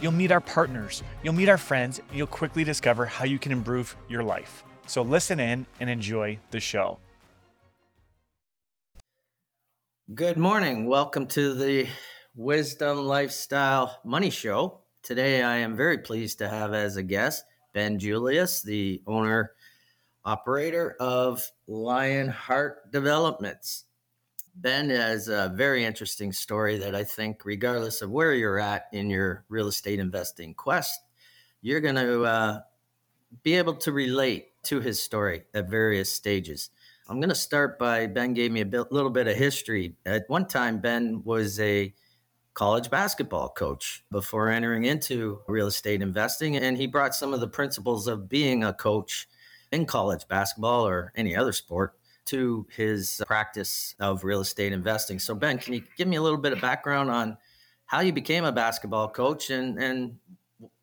You'll meet our partners, you'll meet our friends, and you'll quickly discover how you can improve your life. So listen in and enjoy the show. Good morning. Welcome to the Wisdom Lifestyle Money Show. Today, I am very pleased to have as a guest Ben Julius, the owner operator of Lionheart Developments. Ben has a very interesting story that I think, regardless of where you're at in your real estate investing quest, you're going to uh, be able to relate to his story at various stages. I'm going to start by Ben gave me a bit, little bit of history. At one time, Ben was a college basketball coach before entering into real estate investing, and he brought some of the principles of being a coach in college basketball or any other sport to his practice of real estate investing. So, Ben, can you give me a little bit of background on how you became a basketball coach and, and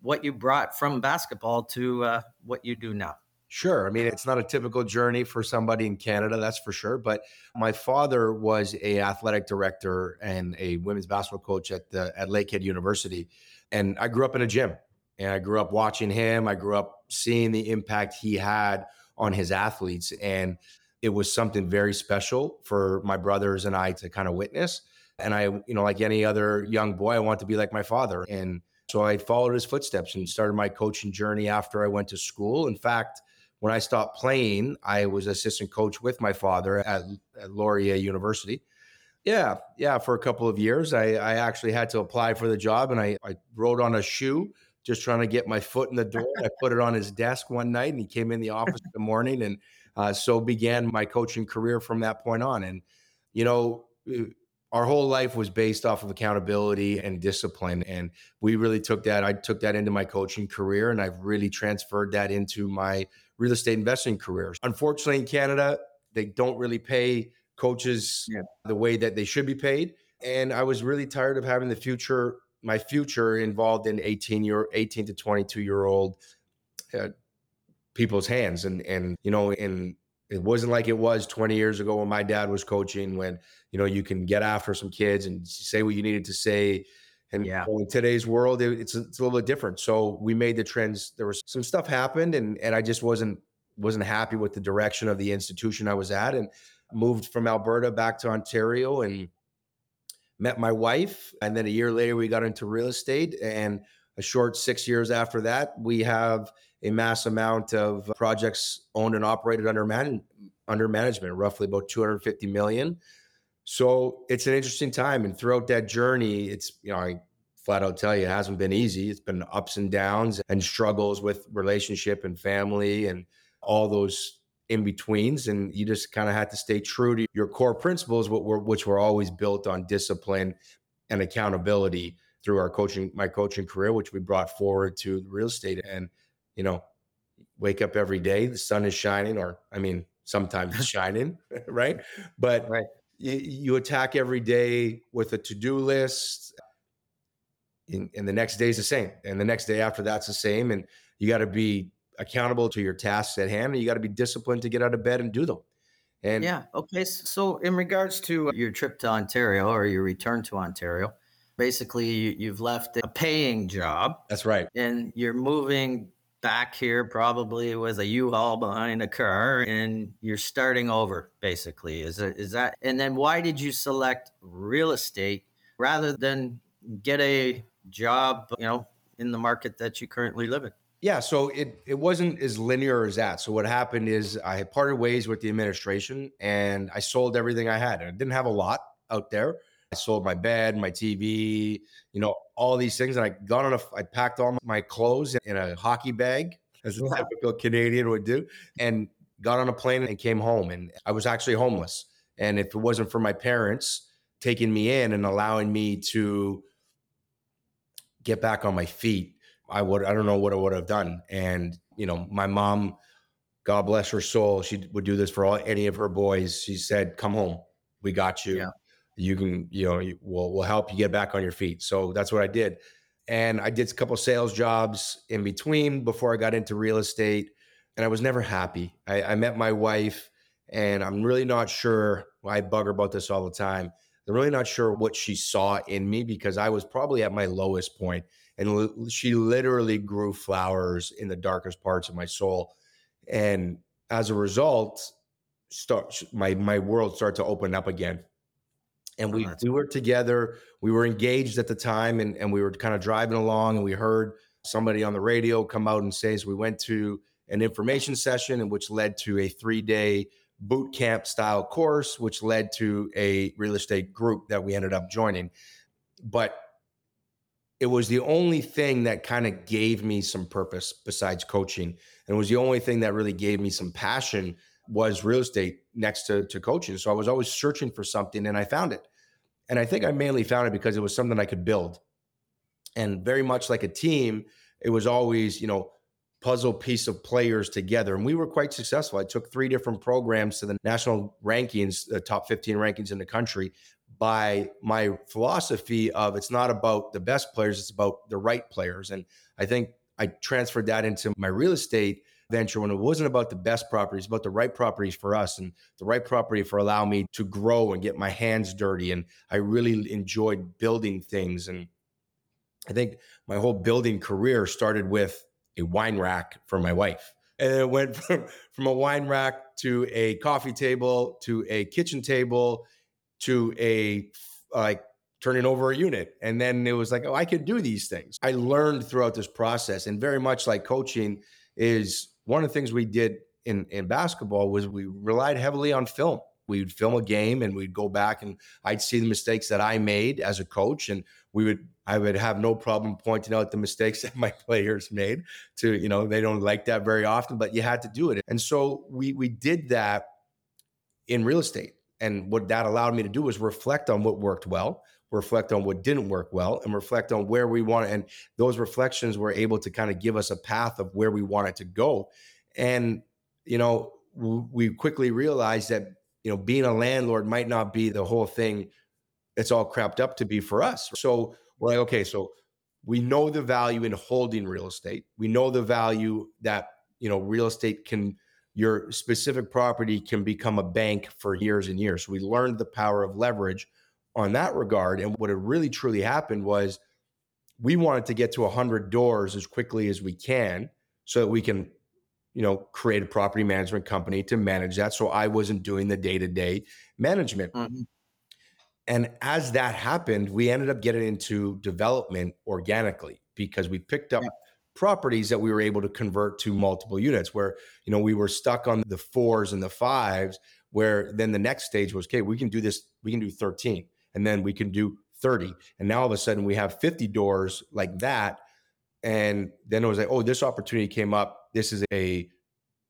what you brought from basketball to uh, what you do now? Sure. I mean, it's not a typical journey for somebody in Canada, that's for sure. But my father was a athletic director and a women's basketball coach at the at Lakehead University, and I grew up in a gym. And I grew up watching him. I grew up seeing the impact he had on his athletes, and it was something very special for my brothers and I to kind of witness. And I, you know, like any other young boy, I want to be like my father. And so I followed his footsteps and started my coaching journey after I went to school. In fact, when I stopped playing, I was assistant coach with my father at, at Laurier University. Yeah, yeah, for a couple of years. I, I actually had to apply for the job and I, I wrote on a shoe just trying to get my foot in the door. I put it on his desk one night and he came in the office in the morning and uh, so began my coaching career from that point on. And, you know, uh, our whole life was based off of accountability and discipline. And we really took that, I took that into my coaching career and I've really transferred that into my real estate investing career. Unfortunately, in Canada, they don't really pay coaches yeah. the way that they should be paid. And I was really tired of having the future, my future involved in 18 year, 18 to 22 year old uh, people's hands. And and you know, and it wasn't like it was 20 years ago when my dad was coaching, when you know you can get after some kids and say what you needed to say. And yeah. in today's world, it, it's it's a little bit different. So we made the trends. There was some stuff happened, and and I just wasn't wasn't happy with the direction of the institution I was at, and moved from Alberta back to Ontario and met my wife. And then a year later, we got into real estate. And a short six years after that, we have a mass amount of uh, projects owned and operated under man under management, roughly about 250 million. So it's an interesting time, and throughout that journey, it's you know I flat out tell you it hasn't been easy. It's been ups and downs and struggles with relationship and family and all those in betweens, and you just kind of had to stay true to your core principles, which were always built on discipline and accountability through our coaching, my coaching career, which we brought forward to real estate and you know, wake up every day, the sun is shining, or I mean, sometimes it's shining, right? But right. You, you, attack every day with a to do list, and, and the next day is the same, and the next day after that's the same, and you got to be accountable to your tasks at hand, and you got to be disciplined to get out of bed and do them. And yeah, okay. So, in regards to your trip to Ontario or your return to Ontario, basically you've left a paying job. That's right. And you're moving back here probably with a U-Haul behind a car and you're starting over basically. Is it is that and then why did you select real estate rather than get a job, you know, in the market that you currently live in? Yeah, so it it wasn't as linear as that. So what happened is I parted ways with the administration and I sold everything I had. And I didn't have a lot out there. I sold my bed, my TV, you know, all these things. And I got on a, I packed all my clothes in a hockey bag, as a typical Canadian would do, and got on a plane and came home. And I was actually homeless. And if it wasn't for my parents taking me in and allowing me to get back on my feet, I would I don't know what I would have done. And you know, my mom, God bless her soul, she would do this for all any of her boys. She said, "Come home, we got you. Yeah. You can, you know, we'll we'll help you get back on your feet." So that's what I did, and I did a couple sales jobs in between before I got into real estate, and I was never happy. I, I met my wife, and I'm really not sure. I bug her about this all the time. I'm really not sure what she saw in me because I was probably at my lowest point and l- she literally grew flowers in the darkest parts of my soul and as a result start my my world started to open up again and Oh, we we were together we were engaged at the time and, and we were kind of driving along and we heard somebody on the radio come out and say so we went to an information session and which led to a three day boot camp style course which led to a real estate group that we ended up joining. But it was the only thing that kind of gave me some purpose besides coaching and it was the only thing that really gave me some passion was real estate next to, to coaching. So i was always searching for something and i found it. And i think i mainly found it because it was something i could build. And very much like a team it was always you know puzzle piece of players together. And we were quite successful. I took three different programs to the national rankings the top 15 rankings in the country by my philosophy of it's not about the best players it's about the right players. And i think i transferred that into my real estate venture when it wasn't about the best properties about the right properties for us and the right property for allow me to grow and get my hands dirty and i really enjoyed building things and i think my whole building career started with a wine rack for my wife and it went from, from a wine rack to a coffee table to a kitchen table to a like turning over a unit. And then it was like, oh, I could do these things. I learned throughout this process, and very much like coaching is one of the things we did in in basketball was we relied heavily on film. We'd film a game and we'd go back and I'd see the mistakes that I made as a coach and we would I would have no problem pointing out the mistakes that my players made to, you know, they don't like that very often, but you had to do it. And so we we did that in real estate. And what that allowed me to do was reflect on what worked well, reflect on what didn't work well, and reflect on where we want. And those reflections were able to kind of give us a path of where we wanted to go. And, you know, we quickly realized that, you know, being a landlord might not be the whole thing it's all crapped up to be for us. So we're like, okay, so we know the value in holding real estate. We know the value that, you know, real estate can your specific property can become a bank for years and years. So we learned the power of leverage on that regard. And what had really truly happened was we wanted to get to 100 doors as quickly as we can so that we can, you know, create a property management company to manage that. So I wasn't doing the day to day management. Mhm. And as that happened, we ended up getting into development organically because we picked up Yeah. properties that we were able to convert to multiple units where, you know, we were stuck on the fours and the fives, where then the next stage was, okay, we can do this, we can do 13, and then we can do 30. And now all of a sudden we have 50 doors like that. And then it was like, oh, this opportunity came up. This is a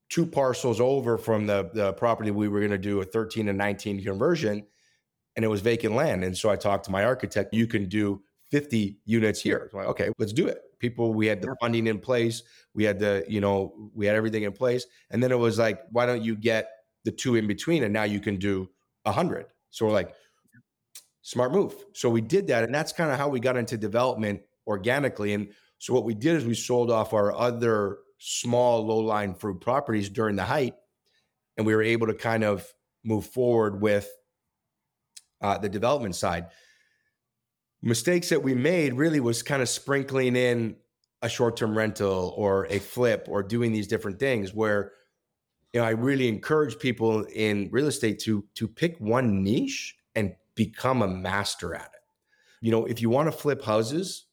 two parcels over from the, the property we were going to do a 13 and 19 conversion and it was vacant land. And so I talked to my architect, you can do 50 units here. So like, okay, let's do it. People, we had the funding in place. We had the, you know, we had everything in place. And then it was like, why don't you get the two in between? And now you can do a hundred. So we're like, smart move. So we did that. And that's kind of how we got into development organically. And so what we did is we sold off our other small low line fruit properties during the height. And we were able to kind of move forward with uh, the development side. Mistakes that we made really was kind of sprinkling in a short term rental or a flip or doing these different things where you know I really encourage people in real estate to to pick one niche and become a master at it. You know, if you want to flip houses,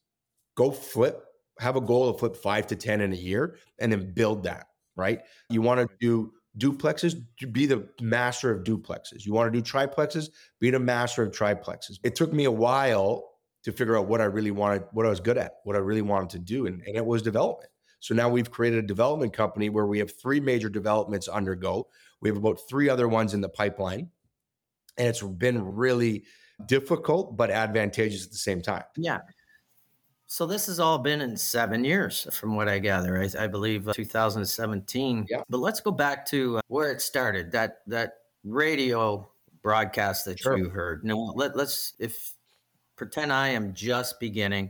go flip, have a goal to flip 5 to 10 in a year and then build that, right? You want to do duplexes, be the master of duplexes. You want to do triplexes, be the master of triplexes. It took me a while to figure out what I really wanted, what I was good at, what I really wanted to do. And, and it was development. So now we've created a development company where we have three major developments undergo. We have about three other ones in the pipeline. And it's been really difficult, but advantageous at the same time. Yeah. So this has all been in seven years, from what I gather. I, I believe uh, 2017. Yeah. But let's go back to uh, where it started. That that radio broadcast that Sure. you heard. Now let, let's if pretend I am just beginning.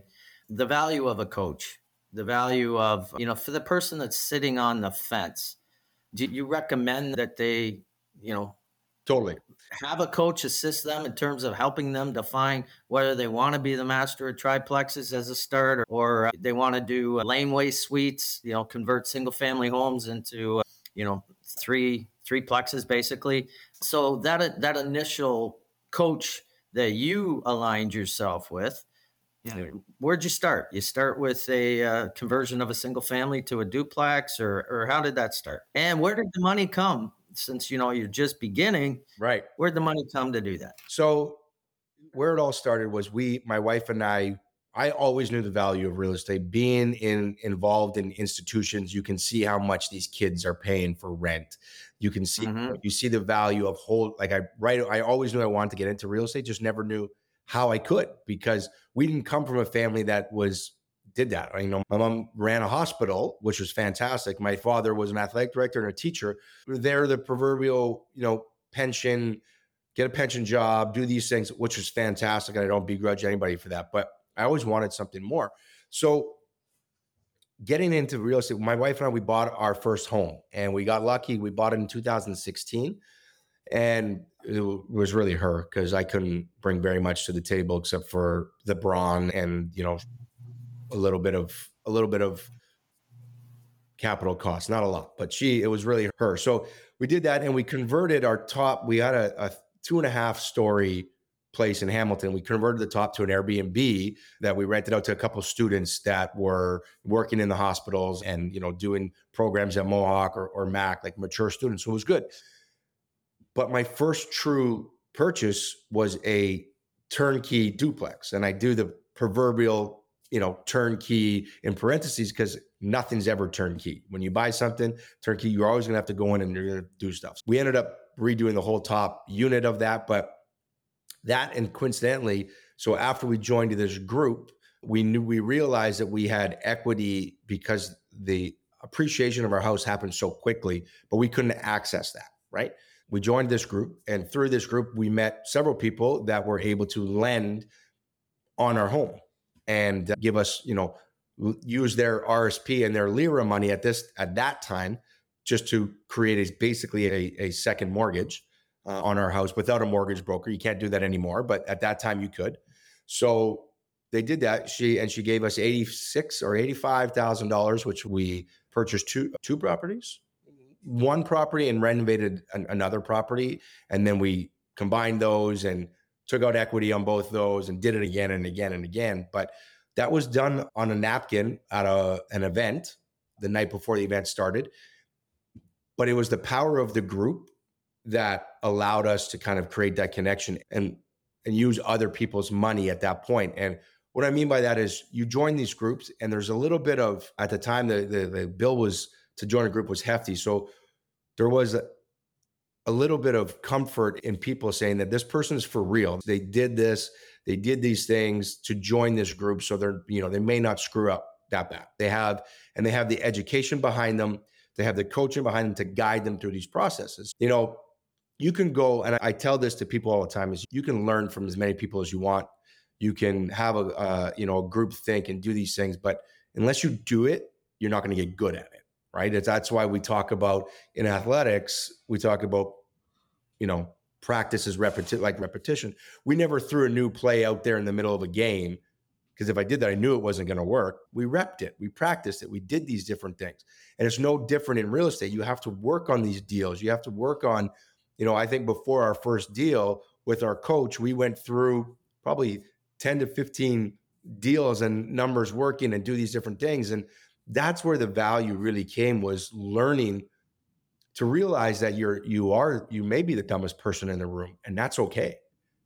The value of a coach, the value of you know for the person that's sitting on the fence. Do you recommend that they you know Totally. Have a coach assist them in terms of helping them define whether they want to be the master of triplexes as a start or, or uh, they want to do uh, laneway suites, you know, convert single family homes into, uh, you know, three three plexes basically. So that that initial coach that you aligned yourself with, know, where'd you start? You start with a uh, conversion of a single family to a duplex, or or how did that start? And where did the money come? Since you know you're just beginning, Right. Where'd the money come to do that? So where it all started was we, my wife and I, I always knew the value of real estate. Being in involved in institutions, you can see how much these kids are paying for rent. You can see Mhm. you see the value of whole like I right I always knew I wanted to get into real estate, just never knew how I could because we didn't come from a family that was did that. You know, my mom ran a hospital, which was fantastic. My father was an athletic director and a teacher. They're the proverbial, you know, pension, get a pension job, do these things, which was fantastic. And I don't begrudge anybody for that. But I always wanted something more. So getting into real estate, my wife and I, we bought our first home and we got lucky. We bought it in 2016. And it was really her because I couldn't bring very much to the table except for the brawn and, you know, a little bit of a little bit of capital cost, not a lot, but she, it was really her. So we did that and we converted our top. We had a, a two and a half story place in Hamilton. We converted the top to an Airbnb that we rented out to a couple students that were working in the hospitals and you know doing programs at Mohawk or, or Mac, like mature students. So it was good. But my first true purchase was a turnkey duplex, and I do the proverbial you know turnkey in parentheses because nothing's ever turnkey. When you buy something turnkey, you're always going to have to go in and you're going to do stuff. We ended up redoing the whole top unit of that, but that and coincidentally, so after we joined this group, we knew we realized that we had equity because the appreciation of our house happened so quickly, but we couldn't access that, right? We joined this group, and through this group, we met several people that were able to lend on our home and give us, you know, use their RSP and their Lira money at this at that time just to create a basically a, a second mortgage uh, on our house without a mortgage broker. You can't do that anymore, but at that time you could. So they did that. She and she gave us eighty six or eighty five thousand dollars, which we purchased two two properties, one property and renovated an, another property, and then we combined those and took out equity on both those and did it again and again and again. But that was done on a napkin at a, an event the night before the event started. But it was the power of the group that allowed us to kind of create that connection and and use other people's money at that point. And what I mean by that is you join these groups and there's a little bit of at the time the the, the bill was to join a group was hefty. So there was a, a little bit of comfort in people saying that this person is for real. They did this, they did these things to join this group. So they're, you know, they may not screw up that bad. They have, and they have the education behind them. They have the coaching behind them to guide them through these processes. You know, you can go, and I tell this to people all the time: is you can learn from as many people as you want. You can have a, uh, you know, a group think and do these things, but unless you do it, you're not going to get good at it, right? That's why we talk about in athletics. We talk about, you know, practice is repeti- like repetition. We never threw a new play out there in the middle of a game because if I did that, I knew it wasn't going to work. We repped it, we practiced it, we did these different things. And it's no different in real estate. You have to work on these deals. You have to work on, you know, I think before our first deal with our coach, we went through probably 10 to 15 deals and numbers working and do these different things. And that's where the value really came was learning to realize that you're you are you may be the dumbest person in the room and that's okay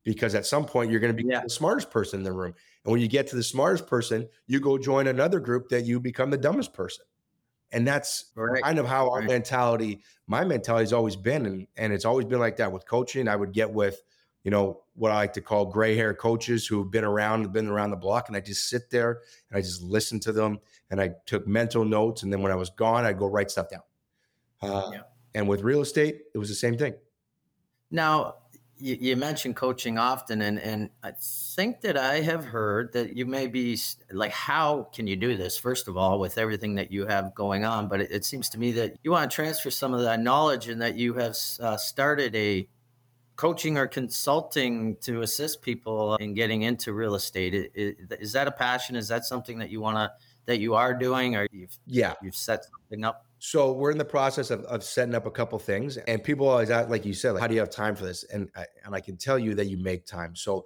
because at some point you're going to be Yeah. the smartest person in the room and when you get to the smartest person you go join another group that you become the dumbest person and that's Right. kind of how our Right. mentality my mentality has always been and and it's always been like that with coaching i would get with you know, what I like to call gray hair coaches who've been around, been around the block. And I just sit there and I just listen to them and I took mental notes. And then when I was gone, I'd go write stuff down. Uh, yeah. And with real estate, it was the same thing. Now, you, you, mentioned coaching often, and and I think that I have heard that you may be like, how can you do this? First of all, with everything that you have going on, but it, it seems to me that you want to transfer some of that knowledge, and that you have uh, started a coaching or consulting to assist people in getting into real estate. Is that a passion? Is that something that you want to that you are doing, or you've yeah you've set something up? So we're in the process of, of setting up a couple things, and people always ask, like you said, like, how do you have time for this? And I, and I can tell you that you make time. So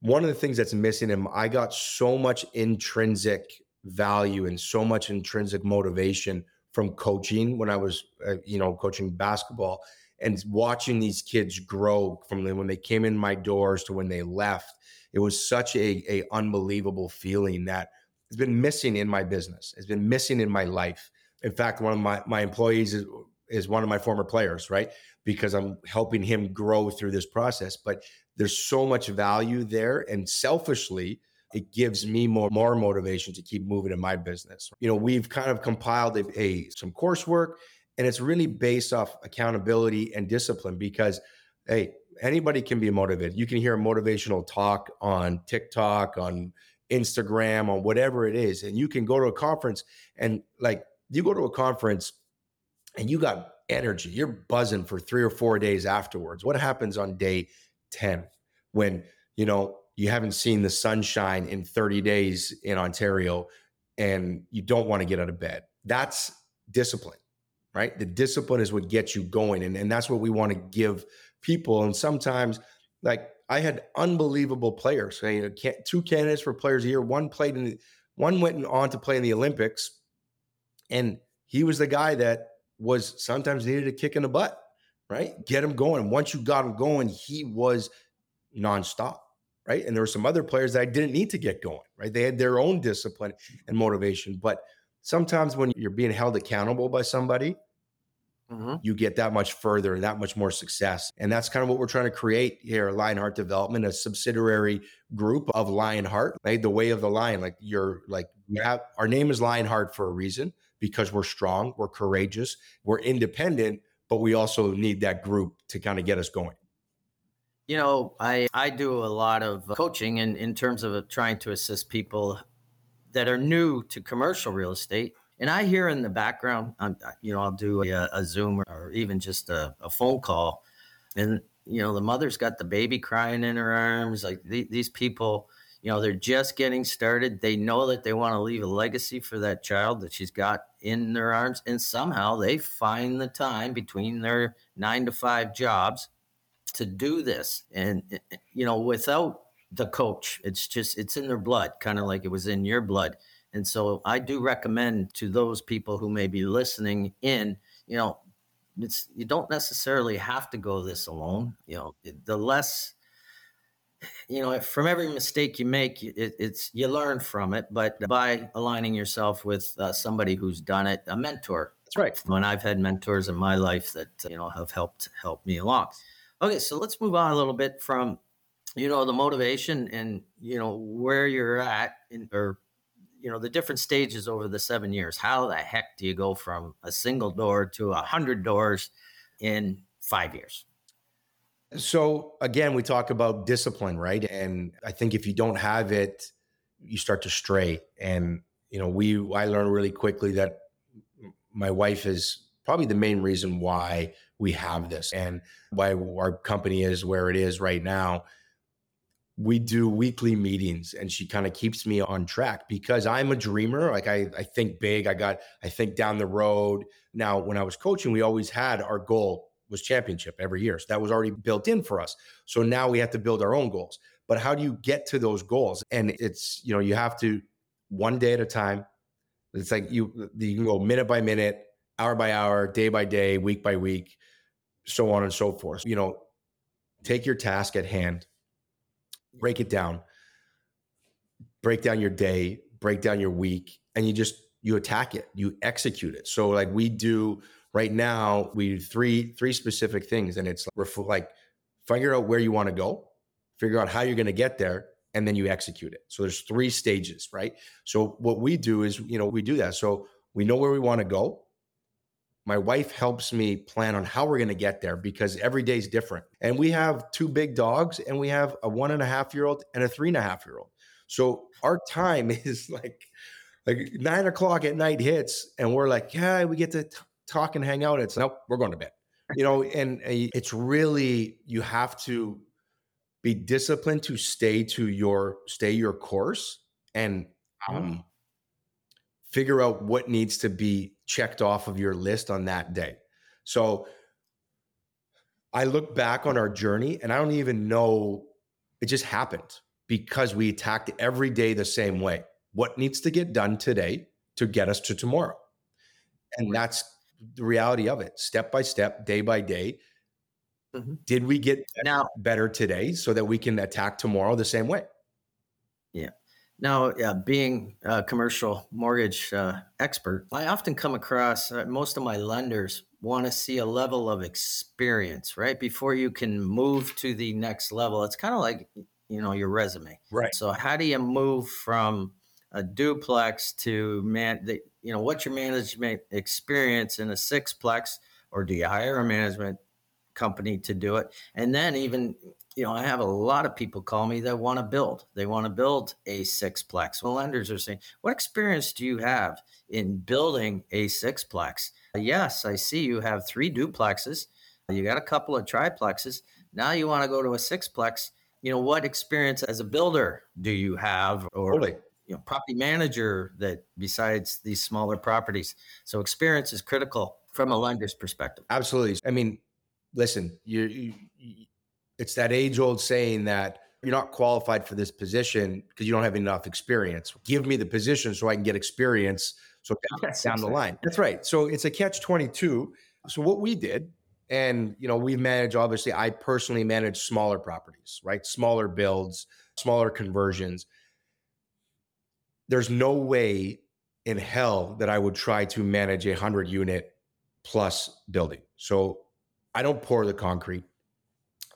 one of the things that's missing, and I got so much intrinsic value and so much intrinsic motivation from coaching when I was, uh, you know, coaching basketball and watching these kids grow from when they came in my doors to when they left. It was such a, a unbelievable feeling that has been missing in my business. It's been missing in my life in fact, one of my, my employees is, is one of my former players, right? Because I'm helping him grow through this process. But there's so much value there. And selfishly, it gives me more more motivation to keep moving in my business. You know, we've kind of compiled a, a some coursework and it's really based off accountability and discipline because hey, anybody can be motivated. You can hear a motivational talk on TikTok, on Instagram, on whatever it is, and you can go to a conference and like you go to a conference and you got energy, you're buzzing for three or four days afterwards. What happens on day 10 when, you know, you haven't seen the sunshine in 30 days in Ontario and you don't want to get out of bed? That's discipline, right? The discipline is what gets you going. And, and that's what we want to give people. And sometimes, like, I had unbelievable players. two candidates for players a year. One played in, the, one went on to play in the Olympics and he was the guy that was sometimes needed a kick in the butt, right? Get him going. Once you got him going, he was nonstop, right? And there were some other players that I didn't need to get going, right? They had their own discipline and motivation. But sometimes when you're being held accountable by somebody, mm-hmm. you get that much further and that much more success. And that's kind of what we're trying to create here at Lionheart Development, a subsidiary group of Lionheart, right? The way of the lion. Like you're like, we have, our name is Lionheart for a reason because we're strong, we're courageous, we're independent, but we also need that group to kind of get us going. You know, I I do a lot of coaching in in terms of trying to assist people that are new to commercial real estate. And I hear in the background, I'm, you know, I'll do a, a Zoom or even just a, a, phone call, and you know, the mother's got the baby crying in her arms. Like th- these people, you know they're just getting started they know that they want to leave a legacy for that child that she's got in their arms and somehow they find the time between their 9 to 5 jobs to do this and eh, eh, you know without the coach it's just it's in their blood kind of like it was in your blood and so i do recommend to those people who may be listening in you know it's you don't necessarily have to go this alone you know the less you know, from every mistake you make, it, it's you learn from it. But by aligning yourself with uh, somebody who's done it, a mentor. That's right. When I've had mentors in my life that you know have helped help me along. Okay, so let's move on a little bit from you know the motivation and you know where you're at in, or you know the different stages over the seven years. How the heck do you go from a single door to a hundred doors in five years? So again, we talk about discipline, right? And I think if you don't have it, you start to stray. And you know, we I learned really quickly that my wife is probably the main reason why we have this and why our company is where it is right now. We do weekly meetings and she kind of keeps me on track because I'm a dreamer. Like I, I think big. I got I think down the road. Now, when I was coaching, we always had our goal was championship every year. So that was already built in for us. So now we have to build our own goals. But how do you get to those goals? And it's, you know, you have to one day at a time. It's like you you can go minute by minute, hour by hour, day by day, week by week, so on and so forth. You know, take your task at hand, break it down, break down your day, break down your week, and you just you attack it, you execute it. So like we do right now we do three three specific things and it's like figure out where you want to go, figure out how you're going to get there, and then you execute it. So there's three stages, right? So what we do is, you know, we do that. So we know where we want to go. My wife helps me plan on how we're going to get there because every day is different. And we have two big dogs and we have a one and a half year old and a three and a half year old. So our time is like, like nine o'clock at night hits and we're like, yeah, we get to t- talk and hang out. It's nope, we're going to bed, you know, and uh, it's really, you have to be disciplined to stay to your, stay your course and, um, figure out what needs to be checked off of your list on that day. So I look back on our journey and I don't even know it just happened because we attacked every day the same way. What needs to get done today to get us to tomorrow? And that's the reality of it, step by step, day by day. Mm-hmm. Did we get now better today so that we can attack tomorrow the same way? Yeah. Now, yeah, being a commercial mortgage uh, expert, I often come across uh, most of my lenders want to see a level of experience, right? Before you can move to the next level. It's kind of like, you know, your resume. Right. So, how do you move from a duplex to man, the, you know, what's your management experience in a sixplex, or do you hire a management company to do it? And then, even you know, I have a lot of people call me that want to build. They want to build a sixplex. Well, lenders are saying, "What experience do you have in building a sixplex?" Yes, I see you have three duplexes. You got a couple of triplexes. Now you want to go to a sixplex. You know, what experience as a builder do you have, or totally. you know, property manager that besides these smaller properties? So experience is critical from a lender's perspective. Absolutely. I mean, listen, you, you it's that age old saying that you're not qualified for this position because you don't have enough experience. Give me the position so I can get experience. So yes, down the line. That's right. So it's a catch 22. So what we did, and you know, we manage obviously, I personally manage smaller properties, right? Smaller builds, smaller conversions. There's no way in hell that I would try to manage a hundred unit plus building. So I don't pour the concrete.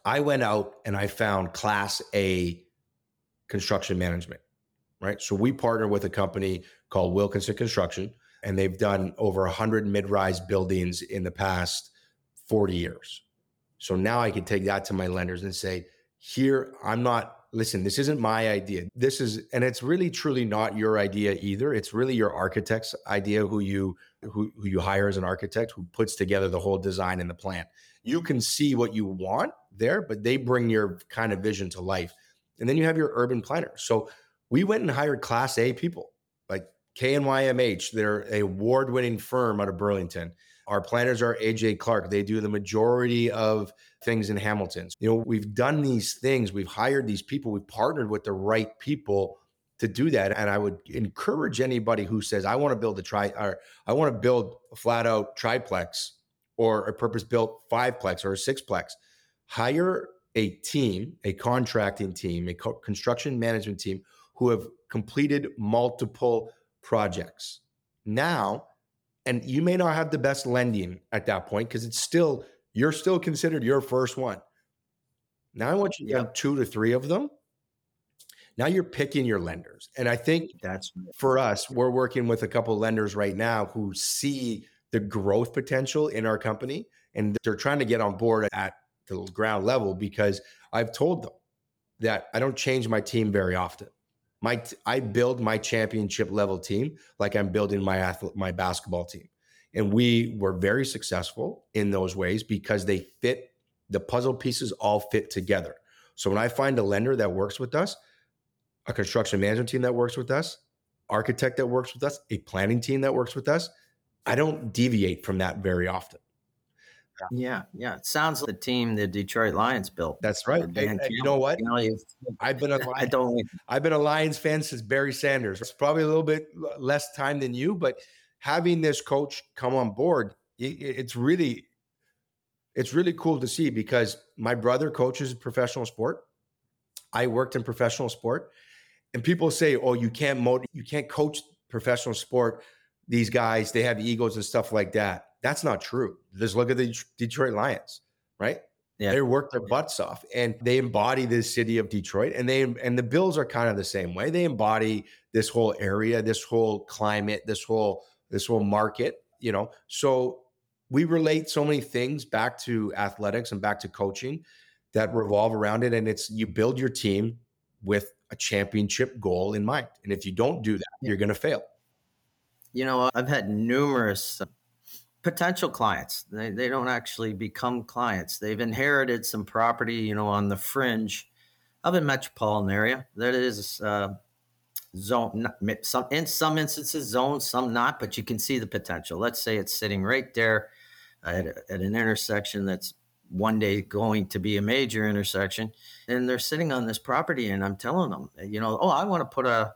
I went out and I found class A construction management, right? So we partner with a company called Wilkinson Construction, and they've done over 100 mid rise buildings in the past 40 years. So now I can take that to my lenders and say, here, I'm not, listen, this isn't my idea. This is, and it's really truly not your idea either. It's really your architect's idea who you, who, who you hire as an architect who puts together the whole design and the plan. You can see what you want there, but they bring your kind of vision to life. And then you have your urban planners. So we went and hired class A people like KNYMH. They're a award winning firm out of Burlington. Our planners are AJ Clarke. They do the majority of things in Hamilton. You know, we've done these things. We've hired these people. We've partnered with the right people to do that. And I would encourage anybody who says, I want to build a tri or I want to build a flat out triplex or a purpose built fiveplex or a sixplex hire a team, a contracting team, a co- construction management team who have completed multiple projects. Now, and you may not have the best lending at that point because it's still, you're still considered your first one. Now I want you to have two to three of them. Now you're picking your lenders. And I think that's for us, we're working with a couple of lenders right now who see the growth potential in our company and they're trying to get on board at the ground level because I've told them that I don't change my team very often. My I build my championship level team like I'm building my athlete, my basketball team. And we were very successful in those ways because they fit the puzzle pieces all fit together. So when I find a lender that works with us, a construction management team that works with us, architect that works with us, a planning team that works with us, I don't deviate from that very often. Yeah, yeah. It sounds like the team the Detroit Lions built. That's right. Uh, and, and you know what? I've been a Lions, I don't. I've been a Lions fan since Barry Sanders. It's probably a little bit less time than you, but having this coach come on board, it's really, it's really cool to see because my brother coaches professional sport. I worked in professional sport, and people say, "Oh, you can't motivate, you can't coach professional sport." These guys, they have egos and stuff like that that's not true. Just look at the Detroit Lions, right? Yeah. They work their butts off and they embody the city of Detroit and they and the Bills are kind of the same way. They embody this whole area, this whole climate, this whole this whole market, you know. So we relate so many things back to athletics and back to coaching that revolve around it and it's you build your team with a championship goal in mind. And if you don't do that, you're going to fail. You know, I've had numerous uh, potential clients. They, they don't actually become clients. They've inherited some property, you know, on the fringe of a metropolitan area that is uh, zone, some in some instances zone, some not, but you can see the potential. Let's say it's sitting right there at, at an intersection that's one day going to be a major intersection and they're sitting on this property and i'm telling them you know oh i want to put a,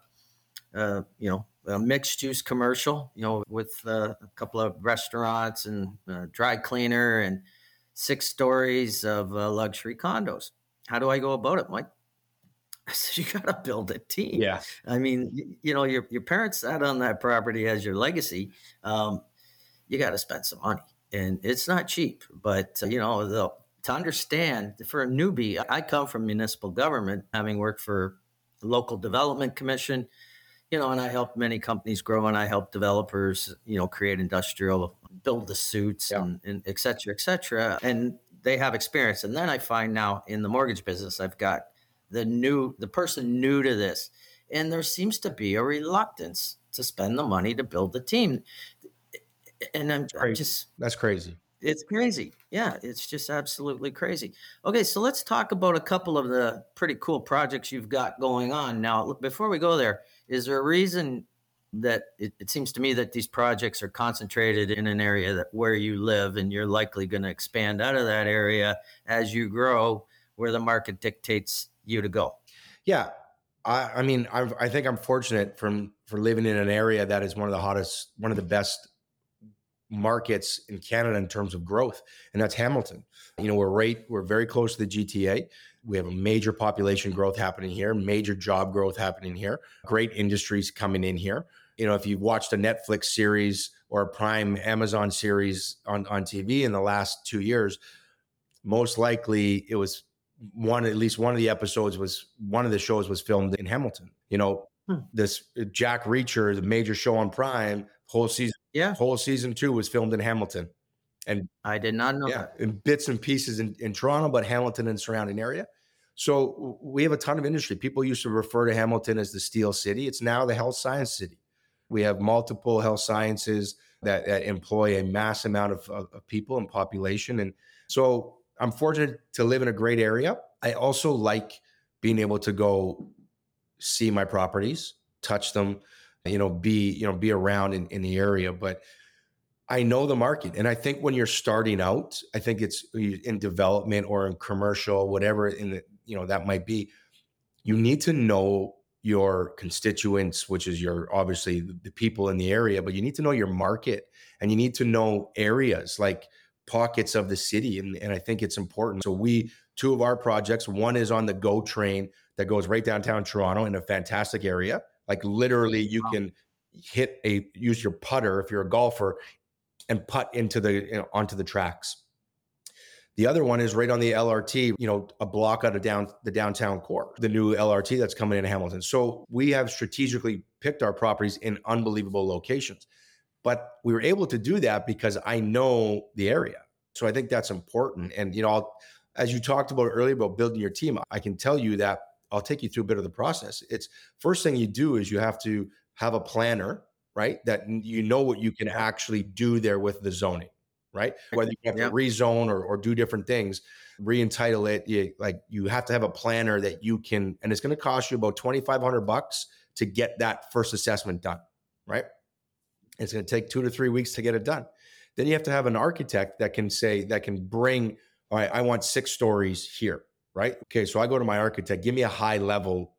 a you know a mixed use commercial you know with uh, a couple of restaurants and a dry cleaner and six stories of uh, luxury condos how do i go about it mike I said, you got to build a team. Yeah. I mean, you, you, know, your, your parents sat on that property as your legacy. Um, you got to spend some money and it's not cheap. But uh, you know, the, to understand for a newbie, I come from municipal government, having worked for the local development commission. You know, and I help many companies grow, and I help developers, you know, create industrial, build the suits, yeah. and, and et cetera, et cetera. And they have experience. And then I find now in the mortgage business, I've got the new, the person new to this, and there seems to be a reluctance to spend the money to build the team and I'm, I'm just that's crazy. It's crazy. Yeah, it's just absolutely crazy. Okay, so let's talk about a couple of the pretty cool projects you've got going on. Now, before we go there, is there a reason that it, it seems to me that these projects are concentrated in an area that where you live and you're likely going to expand out of that area as you grow where the market dictates you to go? Yeah. I, I mean, i I think I'm fortunate from for living in an area that is one of the hottest, one of the best markets in Canada in terms of growth, and that's Hamilton. You know, we're right, we're very close to the GTA. We have a major population growth happening here, major job growth happening here, great industries coming in here. You know, if you've watched a Netflix series or a Prime Amazon series on, on TV in the last two years, most likely it was one, at least one of the episodes was one of the shows was filmed in Hamilton. You know, hmm. this Jack Reacher, the major show on Prime, whole season yeah. Whole season two was filmed in Hamilton. And I did not know yeah, that. In bits and pieces in, in Toronto, but Hamilton and surrounding area. So we have a ton of industry. People used to refer to Hamilton as the steel city. It's now the health science city. We have multiple health sciences that, that employ a mass amount of, of, of people and population. And so I'm fortunate to live in a great area. I also like being able to go see my properties, touch them, you know, be, you know, be around in, in the area. But I know the market. And I think when you're starting out, I think it's in development or in commercial, whatever in the, you know, that might be, you need to know your constituents, which is your obviously the people in the area, but you need to know your market and you need to know areas like pockets of the city. And, and I think it's important. So we two of our projects, one is on the GO train that goes right downtown Toronto in a fantastic area. Like literally, you wow. can hit a use your putter if you're a golfer and putt into the you know, onto the tracks. The other one is right on the LRT, you know, a block out of down the downtown core, the new LRT that's coming in Hamilton. So we have strategically picked our properties in unbelievable locations. But we were able to do that because I know the area. So I think that's important. And you know, I'll, as you talked about earlier about building your team, I can tell you that I'll take you through a bit of the process. It's first thing you do is you have to have a planner, right? That you know what you can actually do there with the zoning, right? Whether you have to rezone or, or do different things, re-entitle it, you, like you have to have a planner that you can, and it's going to cost you about 2,500 bucks to get that first assessment done, right? It's going to take two to three weeks to get it done. Then you have to have an architect that can say, that can bring, all right, I want six stories here right? Okay, so I go to my architect, give me a high level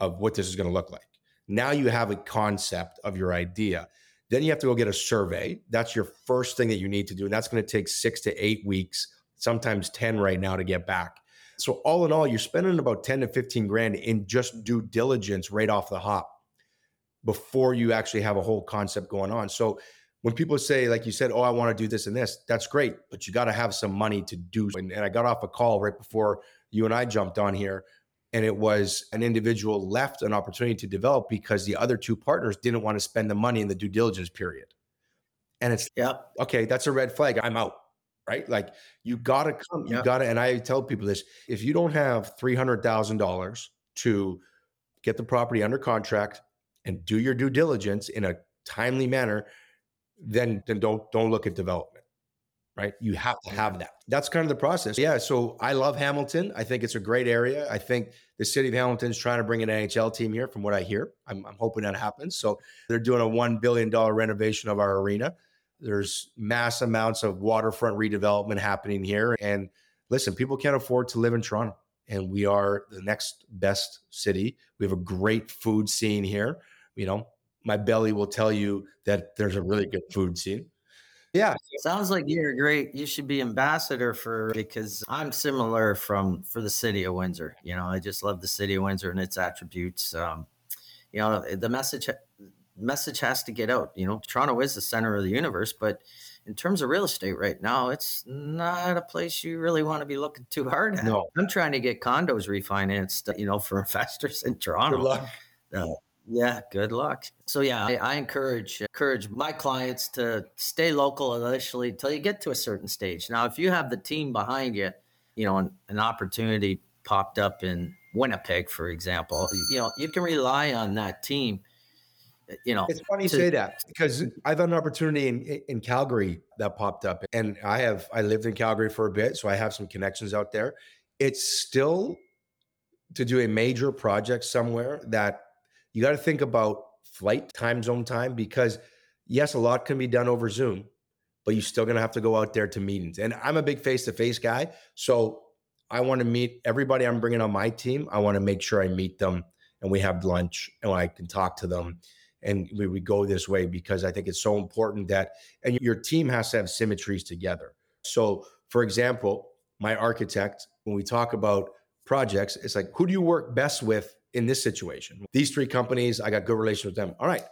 of what this is going to look like. Now you have a concept of your idea. Then you have to go get a survey. That's your first thing that you need to do. And that's going to take six to eight weeks, sometimes 10 right now to get back. So, all in all, you're spending about 10 to 15 grand in just due diligence right off the hop before you actually have a whole concept going on. So, when people say, like you said, oh, I want to do this and this, that's great, but you got to have some money to do. And, and I got off a call right before you and I jumped on here and it was an individual left an opportunity to develop because the other two partners didn't want to spend the money in the due diligence period. And it's yeah, okay, that's a red flag. I'm out. Right. Like you gotta come, you Yep. gotta, and I tell people this if you don't have three hundred thousand dollars to get the property under contract and do your due diligence in a timely manner, then then don't don't look at development. Right. You have to have mm-hmm. that. That's kind of the process. Yeah. So I love Hamilton. I think it's a great area. I think the city of Hamilton is trying to bring an NHL team here, from what I hear. I'm, I'm hoping that happens. So they're doing a $1 billion renovation of our arena. There's mass amounts of waterfront redevelopment happening here. And listen, people can't afford to live in Toronto. And we are the next best city. We have a great food scene here. You know, my belly will tell you that there's a really good food scene. Yeah. Sounds like you're great. You should be ambassador for because I'm similar from for the city of Windsor. You know, I just love the city of Windsor and its attributes. Um, you know, the message message has to get out. You know, Toronto is the center of the universe, but in terms of real estate right now, it's not a place you really want to be looking too hard at. No. I'm trying to get condos refinanced, you know, for investors in Toronto. Good luck. Uh, yeah, good luck. So yeah, I, I encourage encourage my clients to stay local initially until you get to a certain stage. Now, if you have the team behind you, you know, an, an opportunity popped up in Winnipeg, for example, you know, you can rely on that team. You know, It's funny you to- say that because I've had an opportunity in in Calgary that popped up, and I have I lived in Calgary for a bit, so I have some connections out there. It's still to do a major project somewhere that you got to think about flight time zone time because yes, a lot can be done over Zoom, but you're still gonna have to go out there to meetings. And I'm a big face to face guy, so I want to meet everybody I'm bringing on my team. I want to make sure I meet them and we have lunch and I can talk to them and we, we go this way because I think it's so important that and your team has to have symmetries together. So, for example, my architect, when we talk about projects, it's like who do you work best with in this situation? These three companies, I got good relations with them. All right,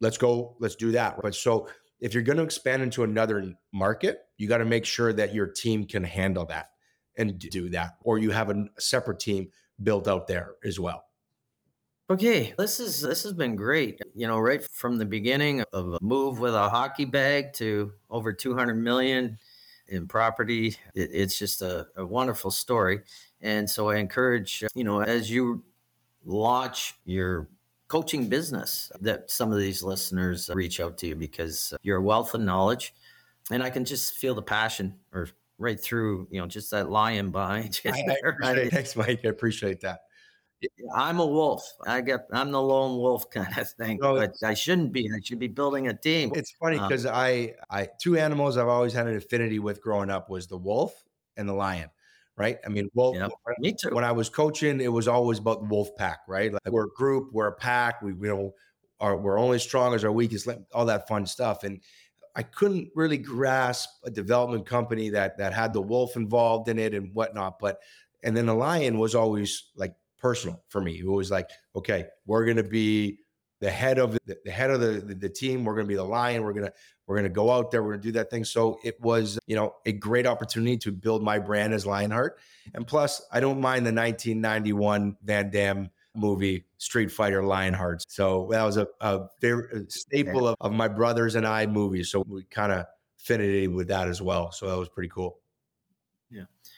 let's go, let's do that. But so if you're going to expand into another market, you got to make sure that your team can handle that and do that, or you have a separate team built out there as well. Okay, this is this has been great. You know, right from the beginning of a move with a hockey bag to over 200 million in property, it, it's just a, a wonderful story. And so I encourage, uh, you know, as you launch your coaching business, that some of these listeners reach out to you because you're a wealth of knowledge, and I can just feel the passion or right through, you know, just that lion behind you. I, I thanks, Mike. I appreciate that. I'm a wolf. I get I'm the lone wolf kind of thing, No, but I shouldn't be. I should be building a team. It's funny Um, because I, I two animals I've always had an affinity with growing up was the wolf and the lion, right? I mean, wolf. Yep. Me too. When I was coaching, it was always about the wolf pack, right? Like we're a group, we're a pack. We, you know, are we're only as strong as our weakest all that fun stuff. And I couldn't really grasp a development company that that had the wolf involved in it and whatnot. But and then the lion was always like personal for me. It was like, okay, we're gonna be the head of the, the head of the, the the team. We're gonna be the lion. We're gonna we're gonna go out there. We're gonna do that thing. So it was, you know, a great opportunity to build my brand as Lionheart. And plus, I don't mind the 1991 Van Damme movie Street Fighter Lionheart. So that was a, a very a staple of, of my brothers and I movies. So we kind of affinity with that as well. So that was pretty cool.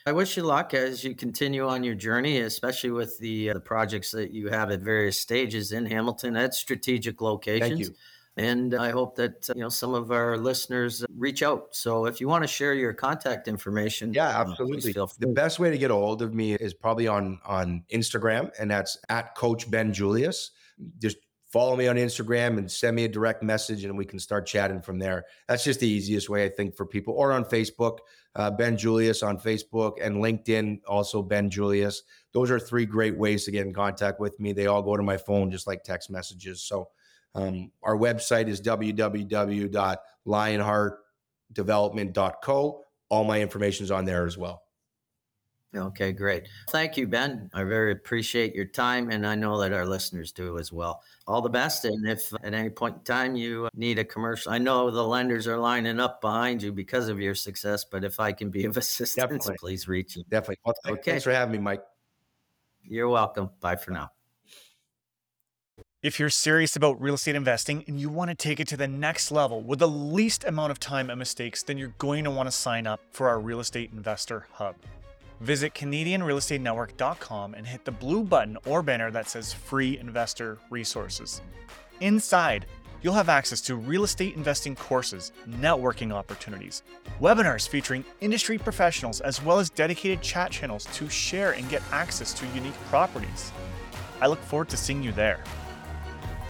I wish you luck as you continue on your journey, especially with the, uh, the projects that you have at various stages in Hamilton at strategic locations. Thank you. And I hope that uh, you know some of our listeners reach out. So if you want to share your contact information, Yeah, uh, absolutely. feel The best way to get a hold of me is probably on on Instagram, and that's at Coach Ben Julius. Just follow me on Instagram and send me a direct message, and we can start chatting from there. That's just the easiest way, I think, for people. Or on Facebook, uh, Ben Julius on Facebook, and LinkedIn, also Ben Julius. Those are three great ways to get in contact with me. They all go to my phone, just like text messages. So um, our website is www.lionheartdevelopment.co. All my information is on there as well. Okay, great. Thank you, Ben. I very appreciate your time, and I know that our listeners do as well. All the best. And if at any point in time you uh, need a commercial, I know the lenders are lining up behind you because of your success, but if I can be of assistance, Definitely. please reach me. Definitely. Well, th- Okay. Thanks for having me, Mike. You're welcome. Bye for now. If you're serious about real estate investing and you want to take it to the next level with the least amount of time and mistakes, then you're going to want to sign up for our Real Estate Investor Hub. Visit CanadianRealEstateNetwork.com and hit the blue button or banner that says Free Investor Resources. Inside, you'll have access to real estate investing courses, networking opportunities, webinars featuring industry professionals, as well as dedicated chat channels to share and get access to unique properties. I look forward to seeing you there.